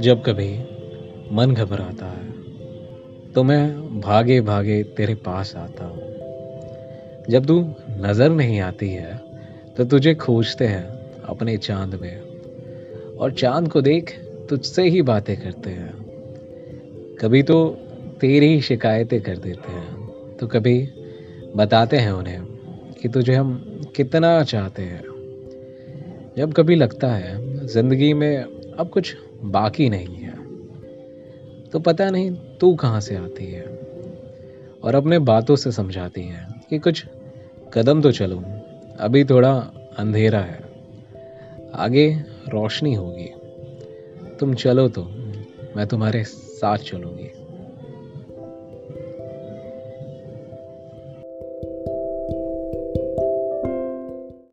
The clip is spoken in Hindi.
जब कभी मन घबराता है तो मैं भागे भागे तेरे पास आता हूँ। जब तू नज़र नहीं आती है तो तुझे खोजते हैं अपने चाँद में। और चाँद को देख तुझसे ही बातें करते हैं। कभी तो तेरी ही शिकायतें कर देते हैं तो कभी बताते हैं उन्हें। कि तुझे हम कितना चाहते हैं। जब कभी लगता है, ज़िंदगी में अब कुछ बाकी नहीं है तो पता नहीं तू कहाँ से आती है और अपने बातों से समझाती है कि कुछ कदम तो चलो, अभी थोड़ा अंधेरा है, आगे रोशनी होगी। तुम चलो तो मैं तुम्हारे साथ चलूँगी।